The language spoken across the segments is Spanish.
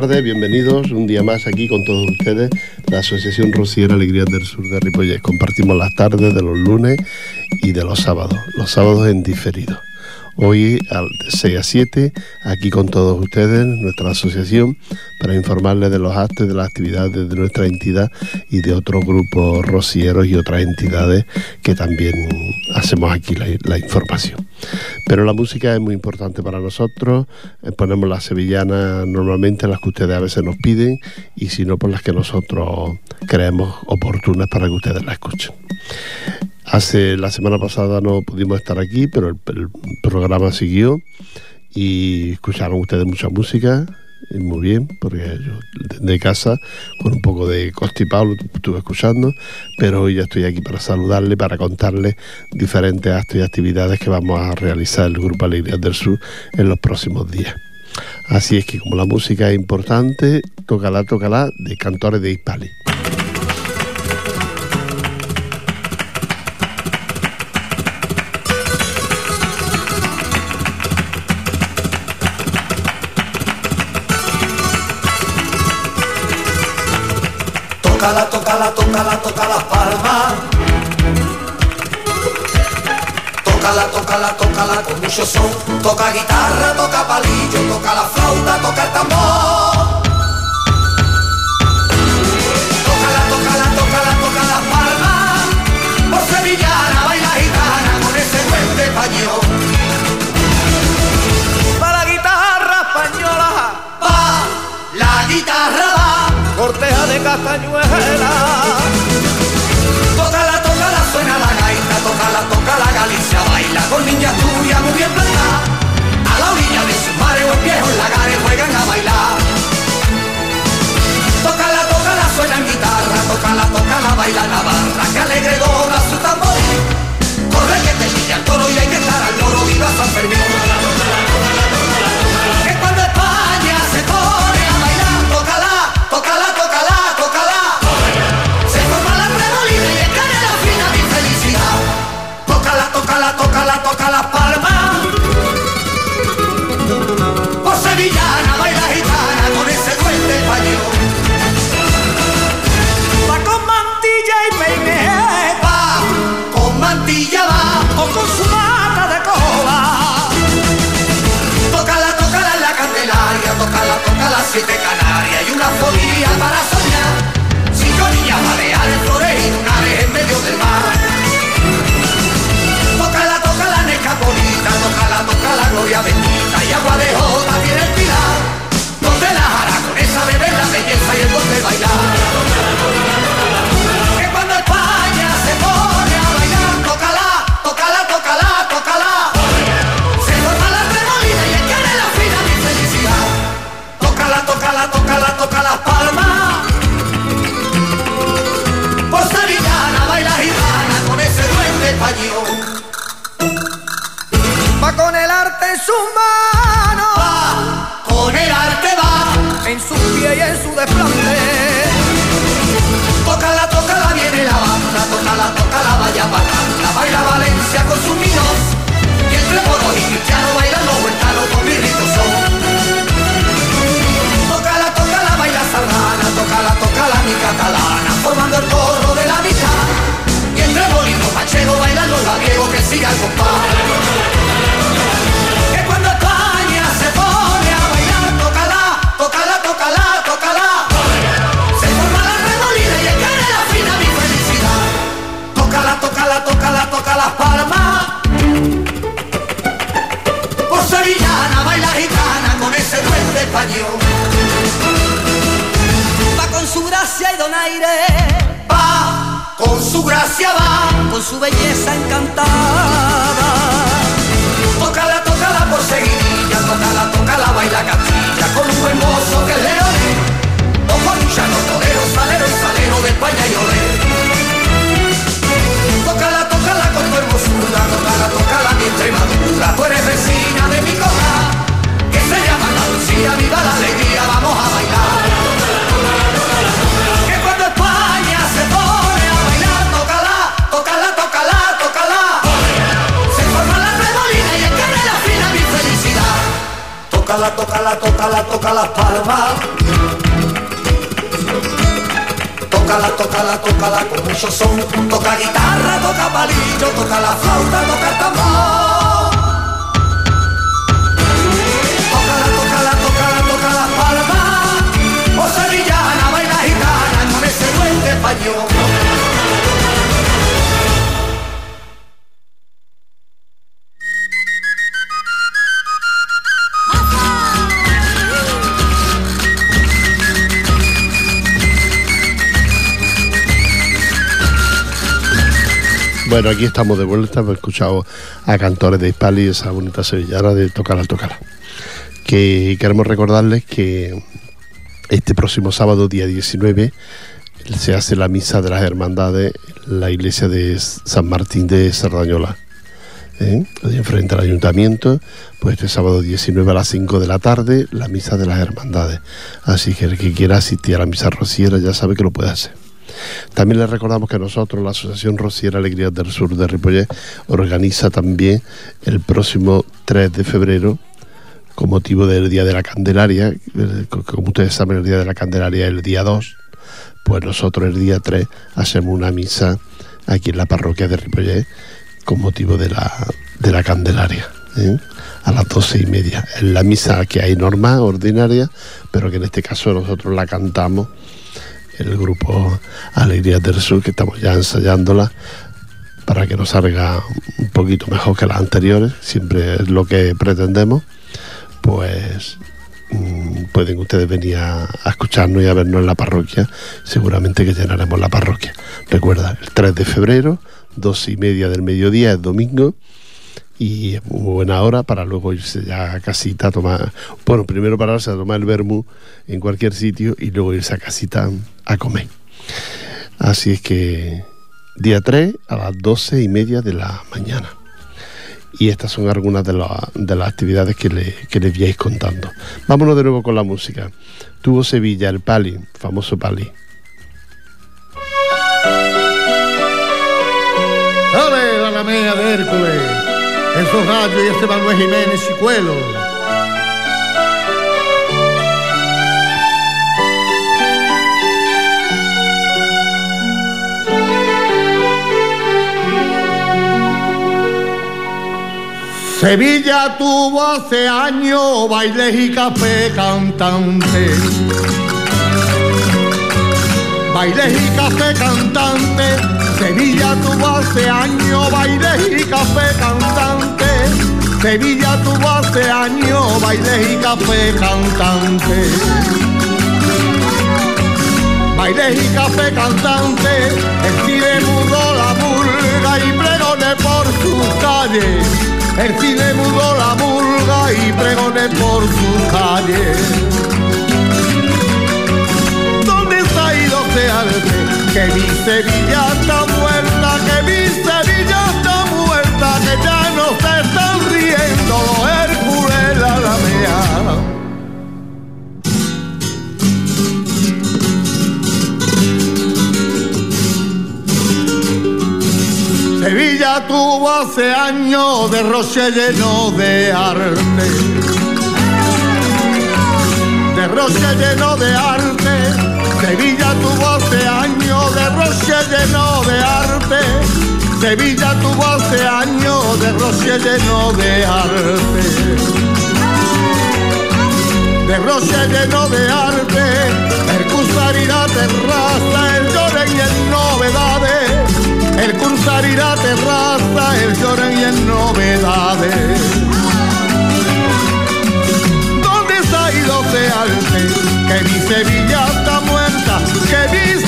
tardes, bienvenidos un día más aquí con todos ustedes, la Asociación Rociera Alegría del Sur de Ripollet. Compartimos las tardes de los lunes y de los sábados, los sábados en diferido. Hoy al 6 a 7, aquí con todos ustedes, nuestra asociación, para informarles de los actos y de las actividades de nuestra entidad y de otros grupos rocieros y otras entidades que también hacemos aquí la, información. Pero la música es muy importante para nosotros, eh, ponemos las sevillanas normalmente, las que ustedes a veces nos piden, y si no, por las que nosotros creemos oportunas para que ustedes la escuchen. Hace la semana pasada no pudimos estar aquí, pero el, programa siguió y escucharon ustedes mucha música, muy bien, porque yo de casa con un poco de constipado lo estuve escuchando, pero hoy ya estoy aquí para saludarle, para contarle diferentes actos y actividades que vamos a realizar el Grupo Alegrías del Sur en los próximos días. Así es que como la música es importante, tócala, tócala de cantores de Hispali. Tócala, tócala, tócala, toca la palma. Tócala, tócala, tócala con mucho son. Toca guitarra, toca palillo, toca la flauta, toca el tambor. Corteja de castañuela. Tócala, tócala, suena la gaita, tócala, toca la Galicia, baila con niña tuya muy bien plantada. A la orilla de su madre o viejos lagares juegan a bailar. Tócala, tócala, suena en guitarra, tócala, tócala, baila Navarra, que alegre dona su tambor. Corre que te pilla el toro y hay que estar al loro, viva San Fermín. Toca las palmas. Por sevillana baila gitana con ese duende español. Va con su gracia y donaire. Va con su gracia, va con su belleza encantada. Tócala, tócala por seguidilla, tócala, tócala, baila castilla con un buen mozo que le O con un llano torero, salero salero de España y olé. Extremadura, tú eres vecina de mi cola, que se llama Andalucía, viva la alegría, vamos a bailar. Que cuando España se pone a bailar, tócala, tócala, tócala, tócala. Se forma la remolina y que la fina mi felicidad. Tócala, tócala tócala, tócala, palmas. Tócala, tócala, tócala con mucho son. Toca guitarra, toca palillo, toca la flauta, toca el tambor. Bueno, aquí estamos de vuelta, hemos escuchado a cantores de Hispali, esa bonita sevillana de Tocar Tocar. Que queremos recordarles que este próximo sábado, día 19, se hace la misa de las hermandades en la iglesia de San Martín de Sardañola. ¿eh? enfrente al ayuntamiento, pues este sábado 19 a las 5 de la tarde, la misa de las hermandades. Así que el que quiera asistir a la misa rociera ya sabe que lo puede hacer. También les recordamos que nosotros, la Asociación Rociera Alegría del Sur de Ripollet, organiza también el próximo 3 de febrero, con motivo del Día de la Candelaria, eh, como ustedes saben, el Día de la Candelaria es el día 2, pues nosotros el día 3 hacemos una misa aquí en la parroquia de Ripollet con motivo de la, de la Candelaria. ¿eh? a las doce y media. Es la misa que hay normal, ordinaria, pero que en este caso nosotros la cantamos el grupo Alegría del Sur, que estamos ya ensayándola para que nos salga un poquito mejor que las anteriores, siempre es lo que pretendemos, pues pueden ustedes venir a, escucharnos y a vernos en la parroquia, seguramente que llenaremos la parroquia. Recuerda, el 3 de febrero, dos y media del mediodía, es domingo, y es muy buena hora para luego irse ya a casita a tomar, bueno, primero pararse a tomar el vermú en cualquier sitio y luego irse a casita a comer. Así es que día 3 a las 12 y media de la mañana. Y estas son algunas de, las actividades que, le, que contando. Vámonos de nuevo con la música. Tuvo Sevilla, el Pali, famoso Pali. ¡Dale, la de Hércules! Manuel Jiménez. Sevilla tuvo hace años bailes y café cantante. Bailes y café cantante Sevilla tuvo hace años baile y café cantante. Sevilla tuvo hace años baile y café cantante. Baile y café cantante, el mudó la burga y pregoné por sus calles. El cine mudó la burga y pregoné por sus calles. ¿Dónde está ese arte? que mi Sevilla está muerta, que mi Sevilla está muerta, que ya no se están riendo Hércules la lamea. Sevilla tuvo hace años de roche lleno de arte, de roche lleno de arte Sevilla tuvo hace años de roche lleno de arte. Sevilla tuvo hace años de roche lleno de arte. De roche lleno de arte, el cruzar irá terraza, el lloren y en novedades. El cruzar irá terraza, el lloren y en novedades. ¿Dónde se ha ido arte? Que mi Sevilla está que mi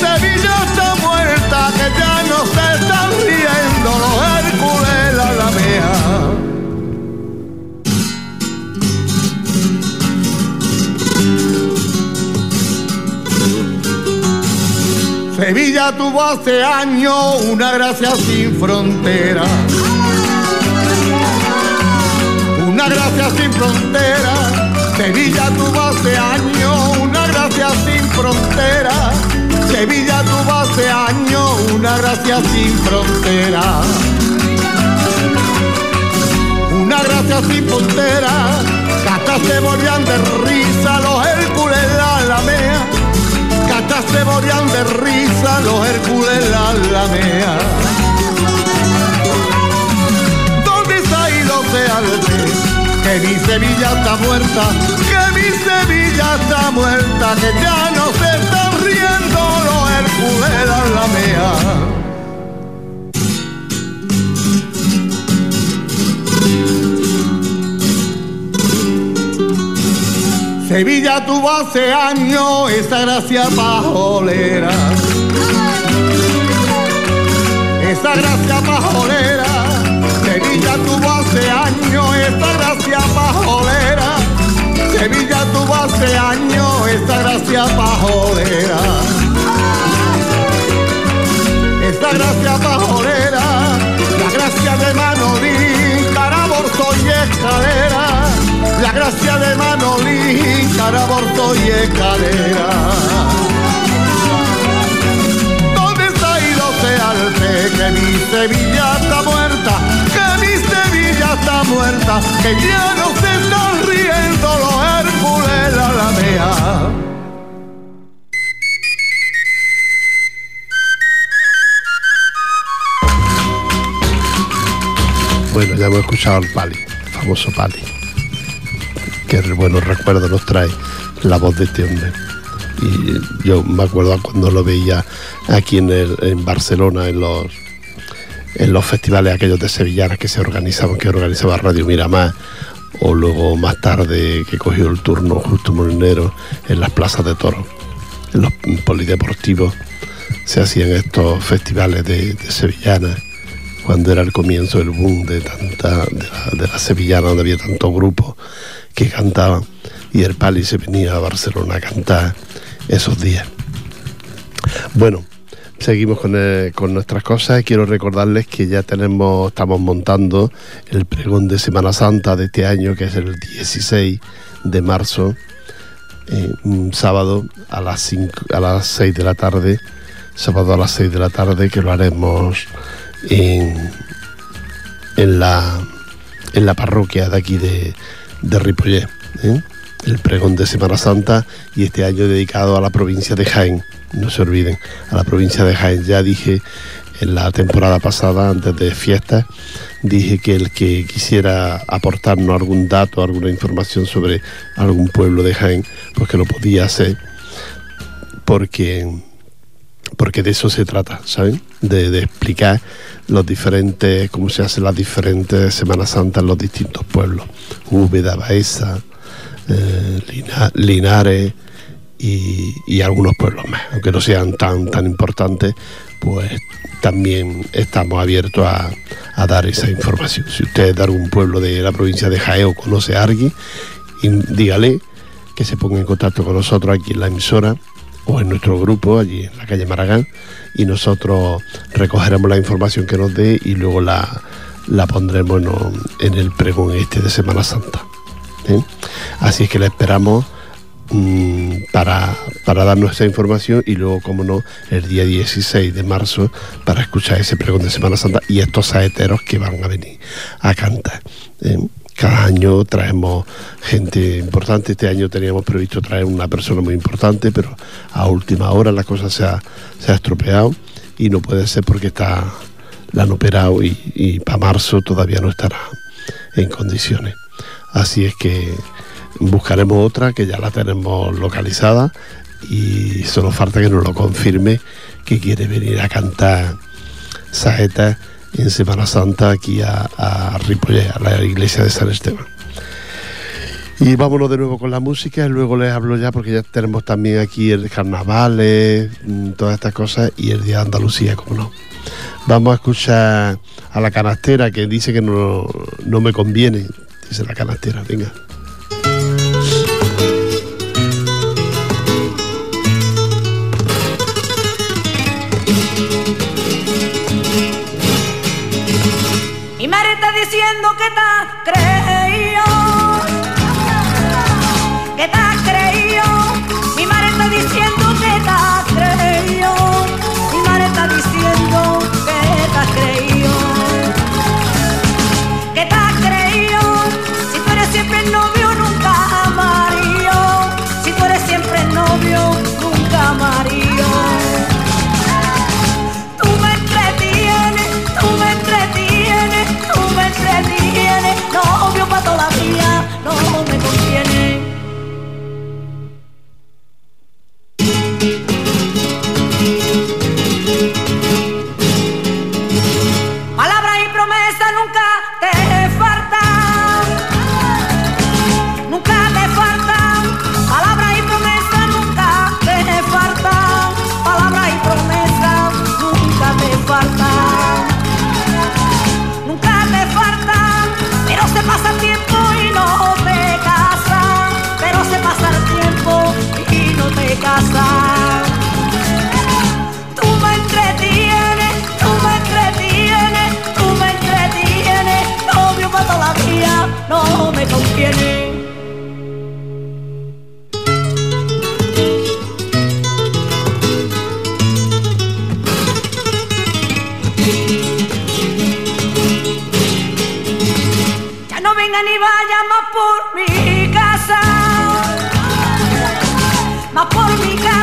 Sevilla tuvo hace años una gracia sin frontera. Una gracia sin frontera. Sevilla tuvo hace años una gracia sin frontera. Sevilla tuvo hace años una gracia sin frontera. Una gracia sin frontera, hasta se morían de risa los Hércules la lamea, se morían de risa los Hércules la lamea. ¿Dónde está ido Que mi Sevilla está muerta, que mi Sevilla está muerta, que ya no se están riendo los Hércules la lamea. Sevilla tuvo hace años esa gracia pajolera. Esa gracia pajolera. Sevilla tuvo hace años esa gracia pajolera. Sevilla tuvo hace años esa gracia pajolera. Esa gracia pajolera, la gracia de Manolín, Caraborzo y Escalera la gracia de Manolín, Caraborto y Escalera. ¿Dónde está ido Alce? Que mi Sevilla está muerta, que mi Sevilla está muerta, que ya no se están riendo los Hércules la lamea. Bueno, ya hemos escuchado al Pali, el famoso Pali que buenos recuerdos nos trae la voz de este hombre. Y yo me acuerdo cuando lo veía aquí en, en Barcelona, en los, en los festivales aquellos de sevillanas que se organizaban, que organizaba Radio Miramar, o luego más tarde que cogió el turno Justo Molinero en las plazas de toros, en los polideportivos, se hacían estos festivales de, de sevillanas cuando era el comienzo del boom de tanta de la, de la sevillana donde había tantos grupos que cantaban y el Pali se venía a Barcelona a cantar esos días. Bueno, seguimos con, con, nuestras cosas quiero recordarles que ya tenemos, estamos montando el pregón de Semana Santa de este año, que es el 16 de marzo, eh, un sábado a las, 5, a las 6 de la tarde, sábado a las 6 de la tarde, que lo haremos en, en, la, en la parroquia de aquí de, de Ripollet. ¿eh? El pregón de Semana Santa y este año dedicado a la provincia de Jaén. No se olviden, a la provincia de Jaén. Ya dije en la temporada pasada, antes de fiestas, dije que el que quisiera aportarnos algún dato, alguna información sobre algún pueblo de Jaén, pues que lo podía hacer, porque, porque de eso se trata, ¿saben? De, explicar los diferentes, cómo se hacen las diferentes Semanas Santas en los distintos pueblos. Úbeda, Baeza, eh, Linares y, algunos pueblos más. Aunque no sean tan, tan importantes, pues también estamos abiertos a, dar esa información. Si usted es de algún pueblo de la provincia de Jaén o conoce a alguien, dígale que se ponga en contacto con nosotros aquí en la emisora o en nuestro grupo allí en la calle Maragán y nosotros recogeremos la información que nos dé y luego la, la pondremos en, el pregón este de Semana Santa. ¿eh? Así es que la esperamos mm, para, para darnos esa información y luego, como no, el día 16 de marzo para escuchar ese pregón de Semana Santa y estos saeteros que van a venir a cantar. ¿eh? Cada año traemos gente importante. Este año teníamos previsto traer una persona muy importante, pero a última hora la cosa se ha, estropeado y no puede ser porque está, la han operado y, para marzo todavía no estará en condiciones. Así es que buscaremos otra que ya la tenemos localizada y solo falta que nos lo confirme que quiere venir a cantar saetas en Semana Santa aquí a, a a la iglesia de San Esteban. Y vámonos de nuevo con la música, y luego les hablo ya porque ya tenemos también aquí el carnavales, mm, todas estas cosas y el Día de Andalucía, como no. Vamos a escuchar a la canastera que dice que no, no me conviene, dice la canastera, venga. Diciendo que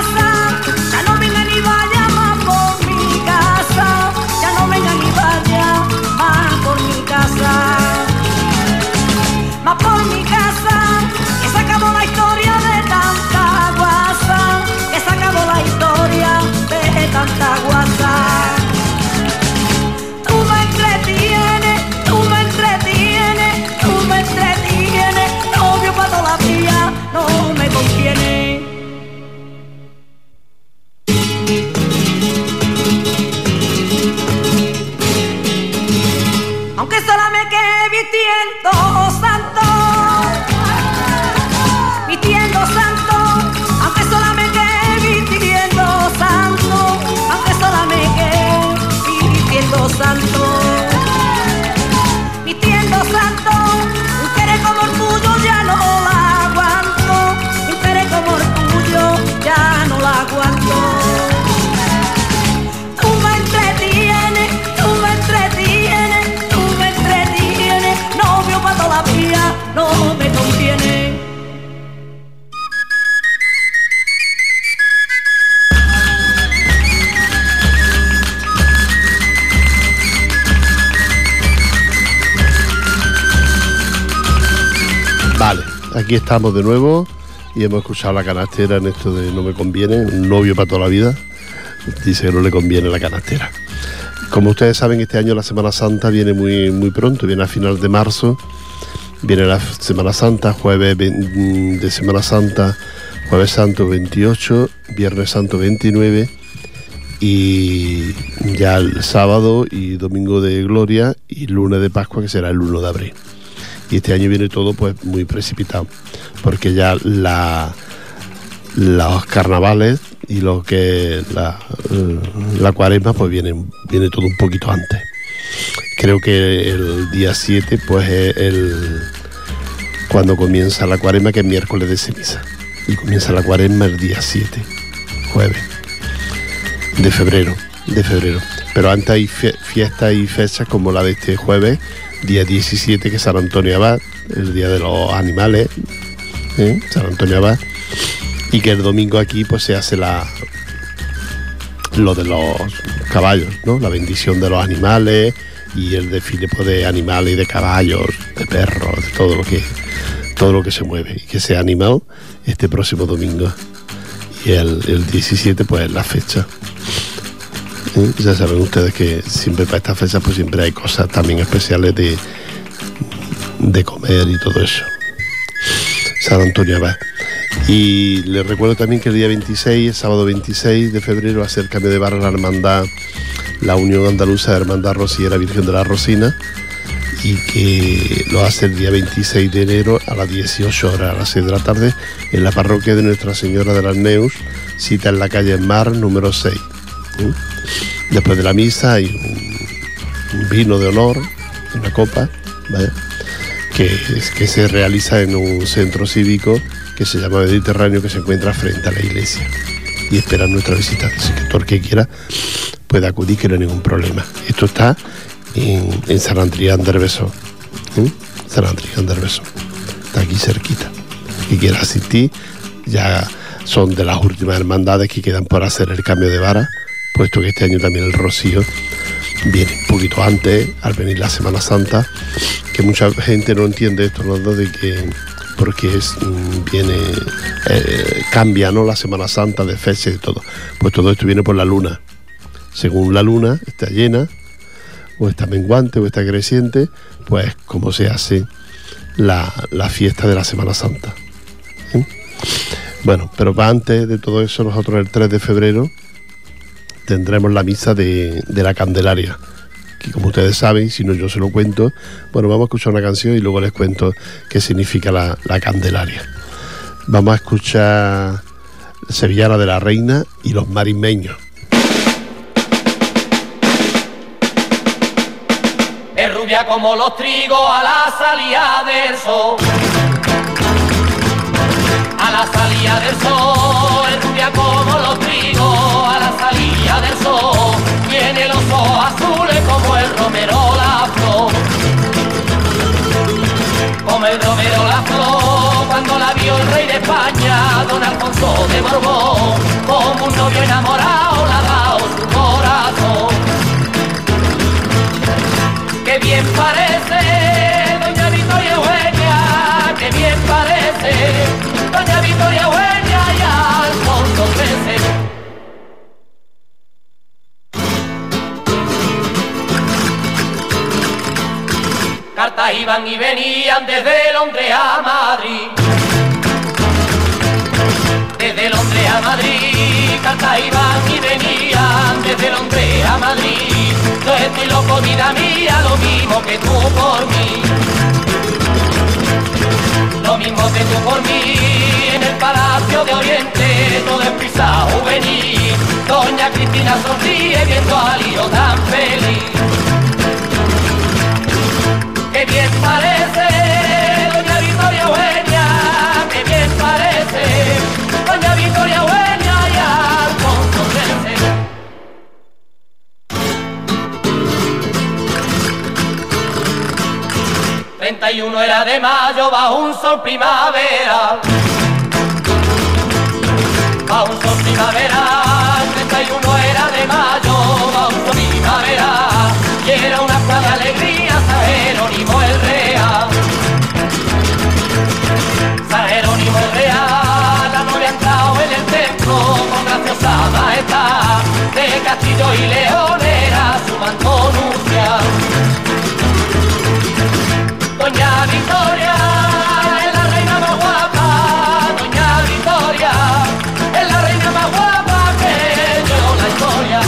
casa, de nuevo y hemos escuchado la canastera en esto de no me conviene, un novio para toda la vida. Dice que no le conviene la canastera. Como ustedes saben, este año la Semana Santa viene muy, muy pronto, viene a final de marzo. Viene la Semana Santa, jueves ve- de Semana Santa, jueves santo 28, viernes santo 29 y ya el sábado y domingo de gloria y lunes de Pascua que será el 1 de abril y este año viene todo pues muy precipitado porque ya la los carnavales y lo que la, la cuaresma pues viene, viene todo un poquito antes. Creo que el día 7 pues es el cuando comienza la cuaresma que es miércoles de ceniza. Y comienza la cuaresma el día 7 jueves de febrero de febrero. Pero antes hay fie- fiestas y fechas como la de este jueves día 17 que es San Antonio Abad el día de los animales ¿eh? San Antonio Abad y que el domingo aquí pues se hace la lo de los caballos no la bendición de los animales y el desfile pues, de animales y de caballos de perros de todo lo que todo lo que se mueve y que sea animal este próximo domingo y el, el 17 pues es la fecha ¿Eh? Ya saben ustedes que siempre para estas fechas pues siempre hay cosas también especiales de, de comer y todo eso. San Antonio Abad. Y les recuerdo también que el día 26, el sábado 26 de febrero, va a ser cambio de barra la hermandad, la Unión Andaluza de Hermandad Rosiera Virgen de la Rosina, y que lo hace el día 26 de enero a las 18 horas, a las 6 de la tarde, en la parroquia de Nuestra Señora de las Neus, cita en la calle Mar número 6. ¿eh? Después de la misa hay un, un vino de honor, una copa, ¿vale? Que, que se realiza en un centro cívico que se llama Mediterráneo, que se encuentra frente a la iglesia. Y espera nuestra visita. Así que todo el que quiera puede acudir, que no hay ningún problema. Esto está en, San Adrián del Besó. ¿eh? San Adrián del Besó. Está aquí cerquita. Que quiera asistir, ya son de las últimas hermandades que quedan por hacer el cambio de vara, puesto que este año también el Rocío viene un poquito antes, al venir la Semana Santa, que mucha gente no entiende esto, ¿no? de que porque es, mm, viene eh, cambia no la Semana Santa de fecha y todo. Pues todo esto viene por la luna. Según la luna está llena, o está menguante, o está creciente, pues como se hace la, la fiesta de la Semana Santa. ¿eh? Bueno, pero antes de todo eso, nosotros el 3 de febrero tendremos la misa de, de la Candelaria. Que como ustedes saben, si no yo se lo cuento, bueno, vamos a escuchar una canción y luego les cuento qué significa la, la Candelaria. Vamos a escuchar Sevillana de la Reina y los marismeños. Es rubia como los trigos a la salida del sol. A la salida del sol, es rubia como los trigos a la del sol. Tiene los ojos azules como el romero la flor. rey de España, don Alfonso de Borbón, como un novio enamorado le ha dado su corazón. Que bien parece, doña Victoria Eugenia, que bien parece, doña Victoria Eugenia y Alfonso XIII. Cartas iban y venían desde Londres a Madrid. Desde Londres a Madrid, cartas iban y venían desde Londres a Madrid. Yo estoy loco, vida mía, lo mismo que tú por mí. Lo mismo que tú por mí, en el Palacio de Oriente, todo es prisa juvenil. Doña Cristina sonríe viendo al hijo tan feliz. ¡Qué bien parece, doña Victoria Eugenia! ¡Qué bien parece, doña Victoria Eugenia y Alfonso XIII! 31 era de mayo bajo un sol primavera. Bajo un sol primavera, 31 era de mayo bajo un sol primavera. Y era una De castillo y león era su manto nupcial. Doña Victoria es la reina más guapa, Doña Victoria es la reina más guapa que yo la historia.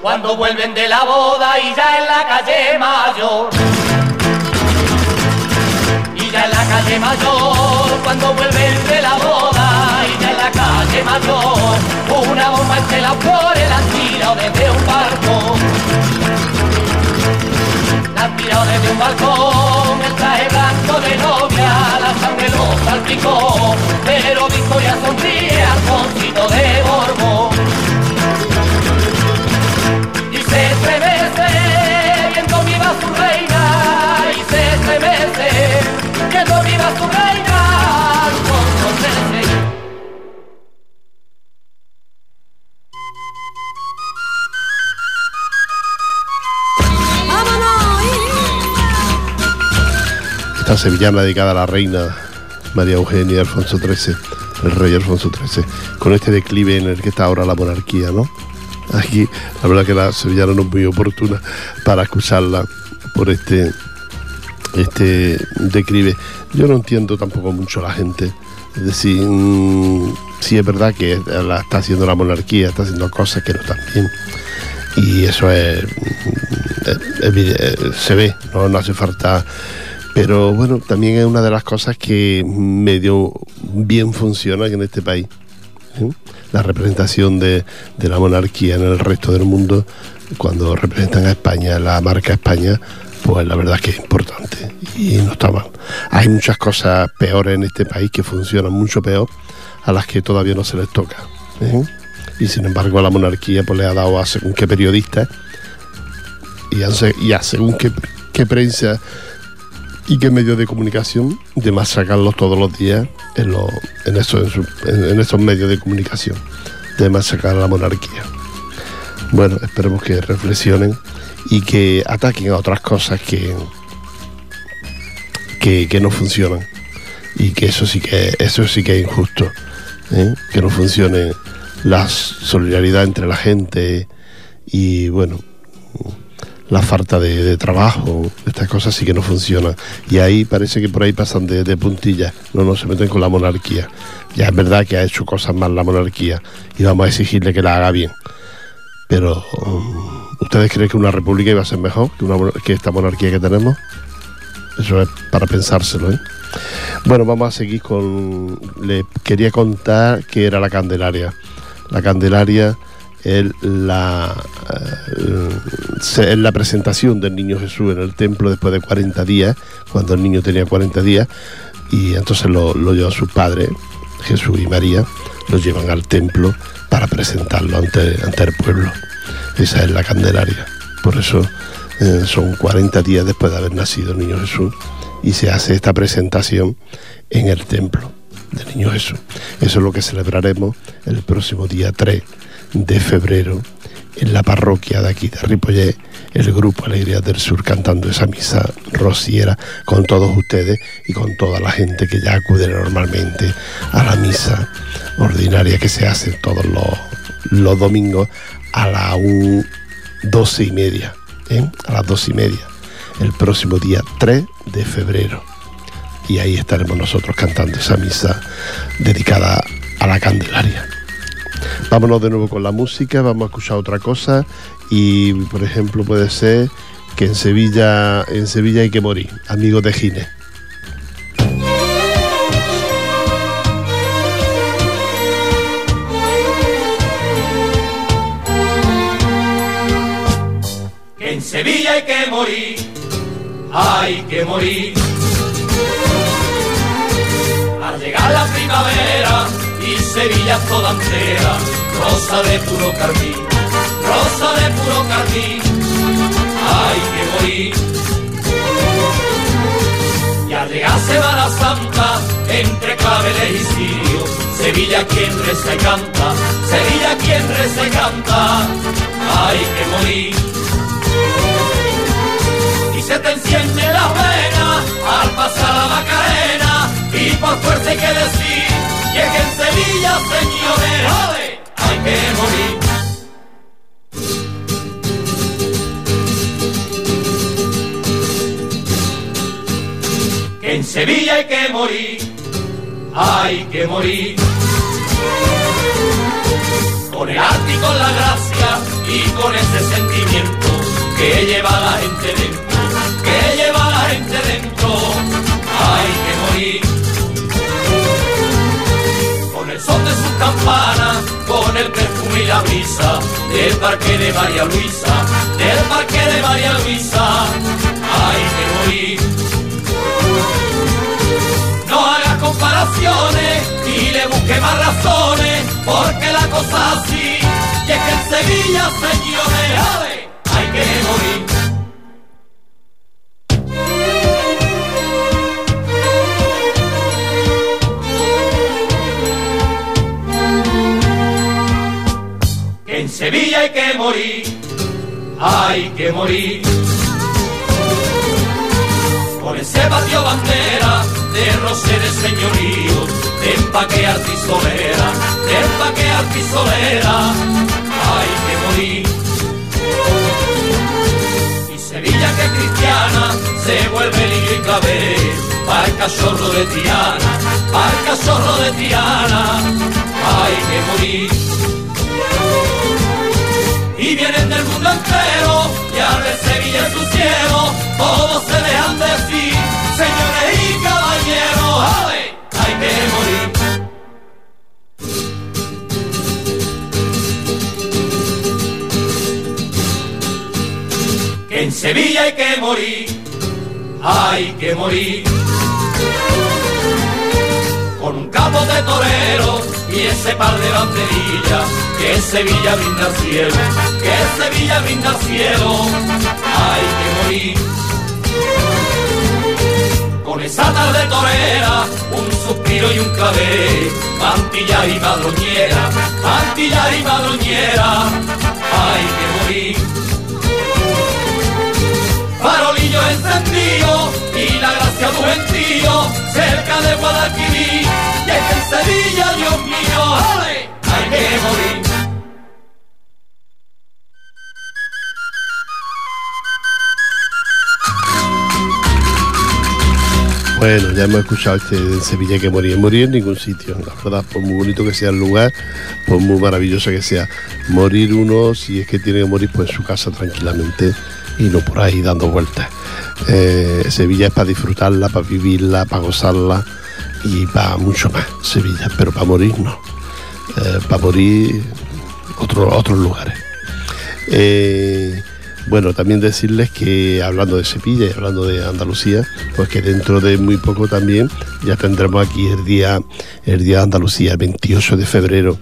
Cuando vuelven de la boda y ya en la calle mayor. Y ya en la calle mayor, cuando vuelven de la boda y ya en la calle mayor, una bomba entre las flores la han tirado desde un balcón. La tirado desde un balcón, el traje blanco de novia, la sangre lo salpicó, pero Victoria sonríe al concito de Borbón. Y se estremece viendo viva su reina Y se estremece viendo viva su reina. Esta sevillana dedicada a la reina María Eugenia Alfonso XIII, el rey Alfonso XIII, con este declive en el que está ahora la monarquía, ¿no? Aquí, la verdad que la sevillana no es muy oportuna para escucharla por este, este declive. Yo no entiendo tampoco mucho a la gente. Es decir, mm, sí es verdad que la está haciendo la monarquía, está haciendo cosas que no están bien. Y eso es, mm, evide- se ve, no, no hace falta. Pero bueno, también es una de las cosas que medio bien funciona en este país. La representación de la monarquía en el resto del mundo, cuando representan a España, la marca España, pues la verdad es que es importante y no está mal. Hay muchas cosas peores en este país que funcionan mucho peor, a las que todavía no se les toca. ¿eh? Y sin embargo a la monarquía pues le ha dado a según qué periodistas y a, según qué, prensa y qué medios de comunicación de masacarlos todos los días en- en esos medios de comunicación, de masacrar a la monarquía. Bueno, esperemos que reflexionen y que ataquen a otras cosas que, que, que no funcionan y que eso sí que eso sí que es injusto ¿eh? que no funcione la solidaridad entre la gente y bueno la falta de, de trabajo, estas cosas sí que no funcionan. Y ahí parece que por ahí pasan de, de puntillas, no, no se meten con la monarquía. Ya es verdad que ha hecho cosas mal la monarquía y vamos a exigirle que la haga bien. Pero, um, ¿ustedes creen que una república iba a ser mejor que, una, que esta monarquía que tenemos? Eso es para pensárselo, ¿eh? Bueno, vamos a seguir con... Le quería contar que era la Candelaria. La Candelaria es la, eh, es la presentación del niño Jesús en el templo después de 40 días, cuando el niño tenía 40 días, y entonces lo, lo llevan sus padres, Jesús y María, lo llevan al templo para presentarlo ante, ante el pueblo. Esa es la Candelaria. Por eso Eh, son 40 días después de haber nacido el Niño Jesús y se hace esta presentación en el templo del Niño Jesús. Eso es lo que celebraremos el próximo día 3 de febrero en la parroquia de aquí de Ripollet, el grupo Alegría del Sur cantando esa misa rociera con todos ustedes y con toda la gente que ya acude normalmente a la misa ordinaria que se hace todos los, domingos a las doce y media, ¿eh? a las doce y media, el próximo día 3 de febrero. Y ahí estaremos nosotros cantando esa misa dedicada a la Candelaria. Vámonos de nuevo con la música, vamos a escuchar otra cosa y por ejemplo puede ser que en Sevilla, en Sevilla hay que morir, amigos de Gine. En Sevilla hay que morir, hay que morir. Al llegar la primavera y Sevilla toda entera, rosa de puro carmín, rosa de puro carmín, hay que morir. Y al llegar Semana Santa, entre claveles y Sirio, Sevilla quien reza y canta, Sevilla quien reza y canta, hay que morir. Te enciende la vena al pasar la Macarena, y por fuerza hay que decir, que en Sevilla, señores, hay que morir. Que en Sevilla hay que morir, hay que morir. Con el arte y con la gracia y con ese sentimiento que lleva la gente dentro, que lleva la gente dentro, hay que morir con el son de sus campanas, con el perfume y la brisa del parque de María Luisa, del parque de María Luisa, hay que morir. No haga comparaciones y le busque más razones, porque la cosa así, y es que en Sevilla, señores, hay que morir. En Sevilla hay que morir, hay que morir. Con ese patio bandera de rosé de señorío, de empaquear pisolera, de empaquear pisolera, hay que morir. Y Sevilla que cristiana se vuelve niño y clave, para cachorro de Tiana, para cachorro de Tiana, hay que morir y vienen del mundo entero y al Sevilla en su cielo todos se dejan decir señores y caballeros ¡ale! hay que morir que en Sevilla hay que morir hay que morir con un capo de torero y ese par de banderillas que Sevilla brinda cielo, que Sevilla brinda cielo, hay que morir. Con esa tarde torera, un suspiro y un clave, mantilla y madroñera, mantilla y madroñera, hay que morir. Un gentío cerca de Guadalquivir, y en Sevilla, Dios mío, hay que morir. Bueno, ya hemos escuchado este en Sevilla que morir. Morir en ningún sitio, la verdad, por muy bonito que sea el lugar, por muy maravilloso que sea. Morir uno, si es que tiene que morir, pues en su casa tranquilamente y no por ahí dando vueltas. Eh, Sevilla es para disfrutarla, para vivirla, para gozarla y para mucho más. Sevilla, pero para morir no. Eh, para morir otro, otros lugares. Eh, Bueno, también decirles que hablando de Sevilla y hablando de Andalucía, pues que dentro de muy poco también ya tendremos aquí el día, el día de Andalucía, el 28 de febrero,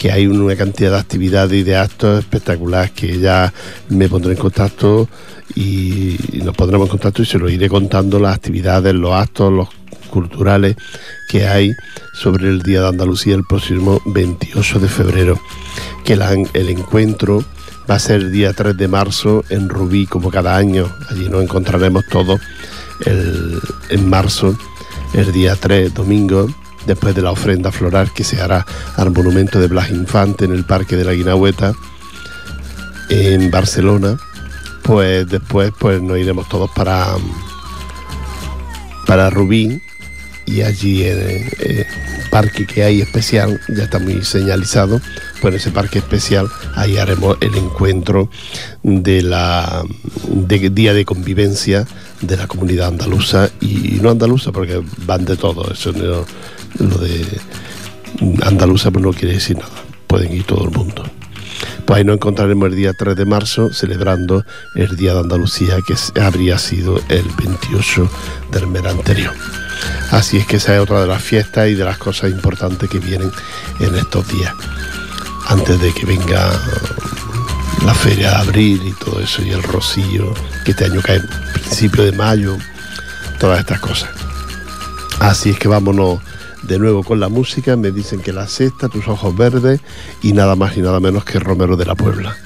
que hay una cantidad de actividades y de actos espectaculares que ya me pondré en contacto y nos pondremos en contacto y se lo iré contando las actividades, los actos, los culturales que hay sobre el Día de Andalucía el próximo 28 de febrero, que el encuentro va a ser el día 3 de marzo en Rubí, como cada año. Allí nos encontraremos todos en marzo, el día 3, domingo, después de la ofrenda floral que se hará al monumento de Blas Infante en el Parque de la Guinahueta, en Barcelona. Pues después pues nos iremos todos para, para Rubí y allí en el parque que hay especial, ya está muy señalizado, pues en ese parque especial ahí haremos el encuentro de la de día de convivencia de la comunidad andaluza y no andaluza porque van de todo, eso no, lo de andaluza pues no quiere decir nada, pueden ir todo el mundo. Pues ahí nos encontraremos el día 3 de marzo celebrando el Día de Andalucía que habría sido el 28 del mes anterior. Así es que esa es otra de las fiestas y de las cosas importantes que vienen en estos días, antes de que venga la feria de abril y todo eso, y el rocío, que este año cae en principio de mayo, todas estas cosas. Así es que vámonos de nuevo con la música, me dicen que la sexta, tus ojos verdes y nada más y nada menos que Romero de la Puebla.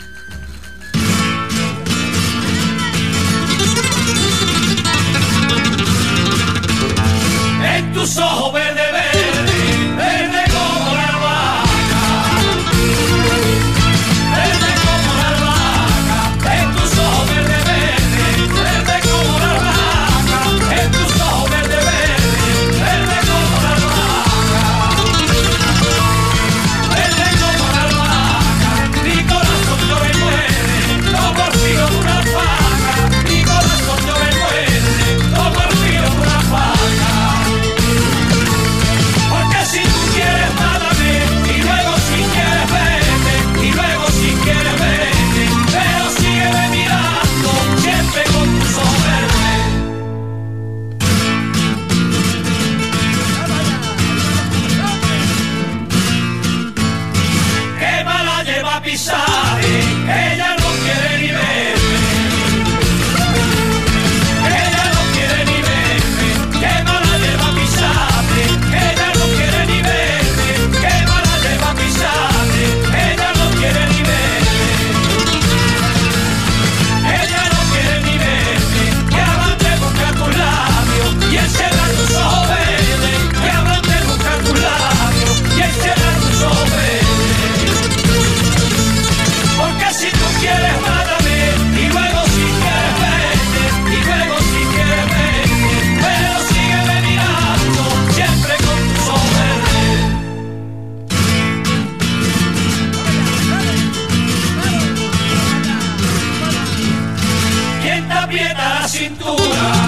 Oh.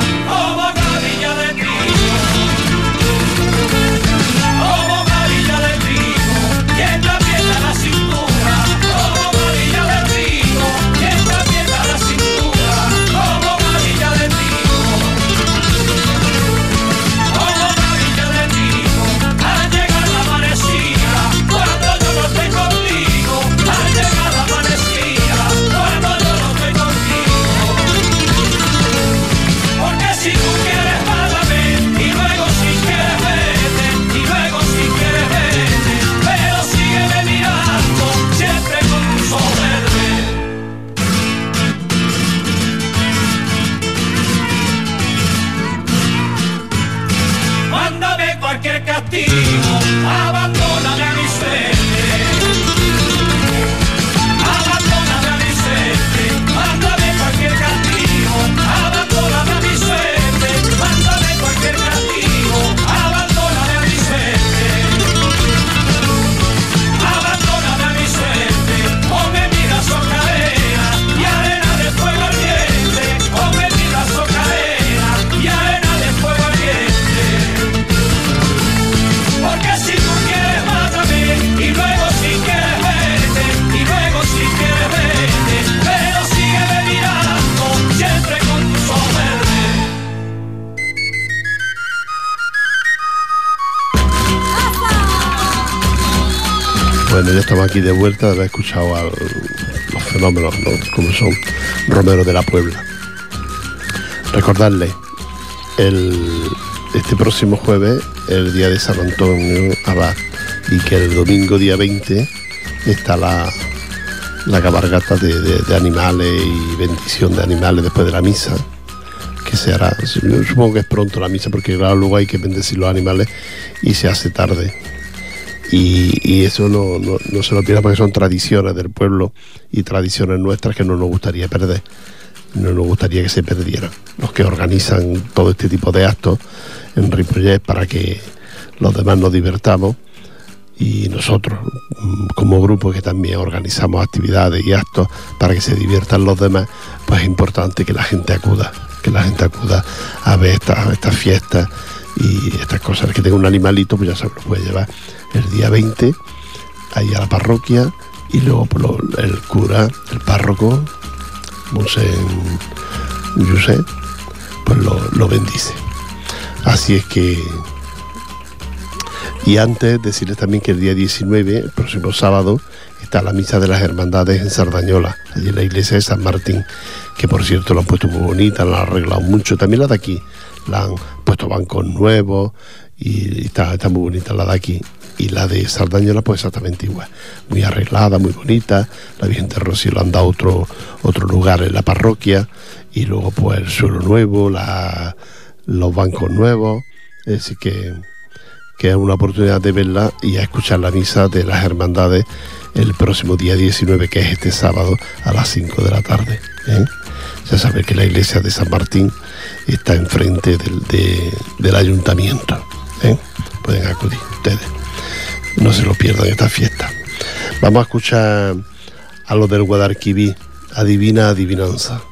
Bueno, ya estamos aquí de vuelta de haber escuchado a los fenómenos, ¿no? como son Romero de la Puebla. Recordarles, el, este próximo jueves, el día de San Antonio Abad, y que el domingo día 20 está la, la cabargata de, animales y bendición de animales después de la misa, que se hará, supongo que es pronto la misa, porque claro, luego hay que bendecir los animales y se hace tarde. Y, eso no, no- se lo pierda porque son tradiciones del pueblo y tradiciones nuestras que no nos gustaría perder. No nos gustaría que se perdieran. Los que organizan todo este tipo de actos en Ripollet para que los demás nos divertamos y nosotros mm, como grupo que también organizamos actividades y actos para que se diviertan los demás, pues es importante que la gente acuda, que la gente acuda a ver estas, estas fiestas y estas cosas. El que tenga un animalito, pues ya se lo puede llevar el día 20 ahí a la parroquia y luego el cura, el párroco, Monsen José, pues lo, lo bendice. Así es que y antes decirles también que el día 19, el próximo sábado, está la misa de las hermandades en Sardañola, allí en la iglesia de San Martín, que por cierto lo han puesto muy bonita, la han arreglado mucho. También la de aquí, la han puesto bancos nuevos y está, está muy bonita la de aquí. Y la de Sardañola, pues exactamente igual. Muy arreglada, muy bonita. La Virgen de Rocío le han dado otro, otro lugar en la parroquia. Y luego, pues, el suelo nuevo, la, los bancos nuevos. Decir, que, que es una oportunidad de verla y a escuchar la misa de las hermandades el próximo día 19, que es este sábado a las 5 de la tarde. ¿eh? Ya saben que la iglesia de San Martín está enfrente del, de- del ayuntamiento. ¿eh? Pueden acudir ustedes. No se lo pierdan esta fiesta. Vamos a escuchar a los del Guadalquivir, Adivina Adivinanza.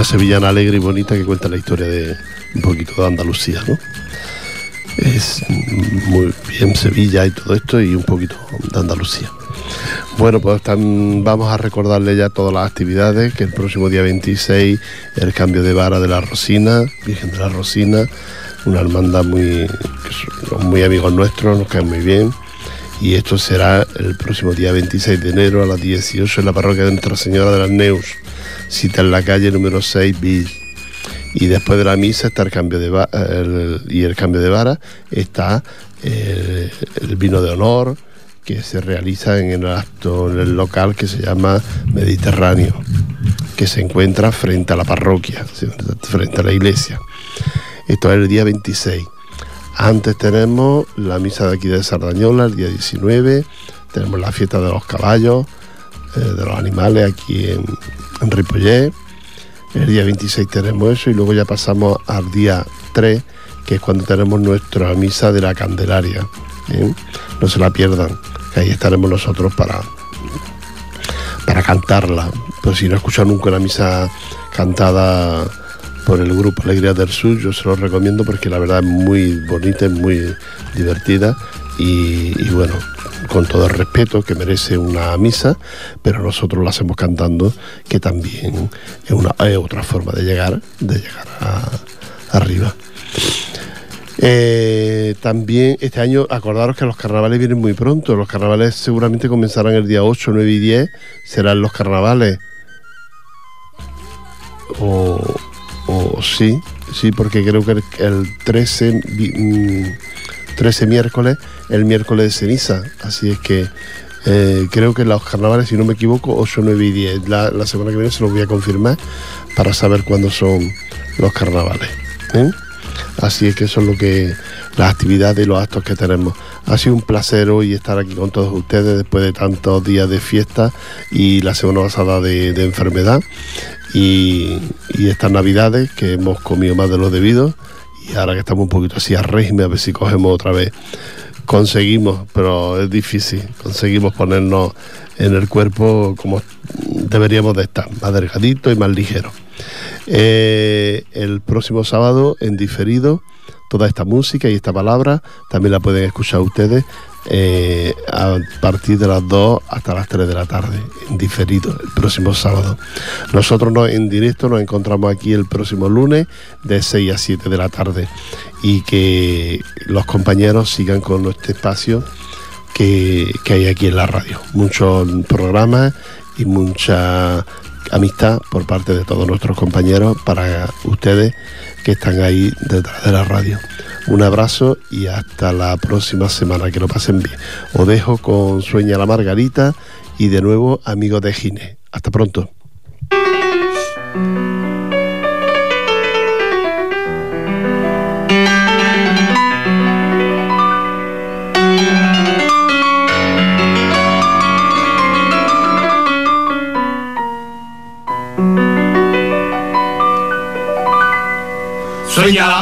Una sevillana alegre y bonita que cuenta la historia de un poquito de Andalucía, ¿no? Es muy bien Sevilla y todo esto y un poquito de Andalucía. Bueno, pues vamos a recordarle ya todas las actividades, que el próximo día 26 el cambio de vara de la Rosina, Virgen de la Rosina, una hermandad muy, muy amigos nuestros, nos cae muy bien. Y esto será el próximo día 26 de enero a las 18 en la parroquia de Nuestra Señora de las Neus, cita en la calle número 6 bis. Y después de la misa está el cambio de y el cambio de vara está eh, el vino de honor, que se realiza en el acto en el local que se llama Mediterráneo, que se encuentra frente a la parroquia, frente a la iglesia. Esto es el día 26. Antes tenemos la misa de aquí de Sardañola, el día 19, tenemos la fiesta de los caballos, eh, de los animales aquí en, en Ripollet. El día 26 tenemos eso y luego ya pasamos al día 3, que es cuando tenemos nuestra misa de la Candelaria. ¿eh? No se la pierdan que ahí estaremos nosotros para, para cantarla. Pero si no escuchan nunca una misa cantada por el grupo Alegría del Sur, yo se lo recomiendo porque la verdad es muy bonita, es muy divertida y, bueno, con todo el respeto que merece una misa, pero nosotros la hacemos cantando, que también es, una, otra forma de llegar, de llegar arriba. Eh, también este año, acordaros que los carnavales vienen muy pronto. Los carnavales seguramente comenzarán el día 8, 9 y 10. Serán los carnavales. O, sí, sí, porque creo que el, 13, 13 mm, miércoles, el miércoles de ceniza. Así es que eh, creo que los carnavales, si no me equivoco, 8, 9 y 10. La, la semana que viene se los voy a confirmar para saber cuándo son los carnavales. ¿eh? Así es que eso es lo que las actividades y los actos que tenemos. Ha sido un placer hoy estar aquí con todos ustedes después de tantos días de fiesta y la semana pasada de, enfermedad y, estas navidades que hemos comido más de lo debido ahora que estamos un poquito así a régimen a ver si cogemos otra vez. Conseguimos, pero es difícil, conseguimos ponernos en el cuerpo como deberíamos de estar, más delgadito y más ligero. Eh, el próximo sábado en diferido toda esta música y esta palabra también la pueden escuchar ustedes eh, a partir de las 2 hasta las 3 de la tarde, en diferido, el próximo sábado. Nosotros no, en directo nos encontramos aquí el próximo lunes de 6 a 7 de la tarde y que los compañeros sigan con nuestro espacio que, que hay aquí en la radio. Muchos programas y mucha amistad por parte de todos nuestros compañeros para ustedes que están ahí detrás de la radio. Un abrazo y hasta la próxima semana, que lo pasen bien. Os dejo con Sueña la Margarita y de nuevo amigos de Gine. Hasta pronto. Sueña la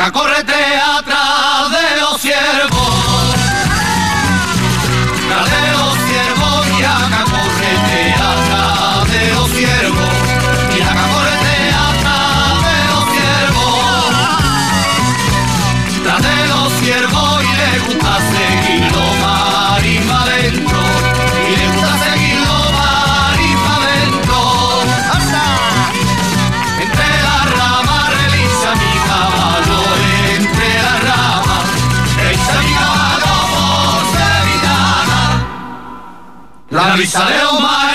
Mi jaca La brisa de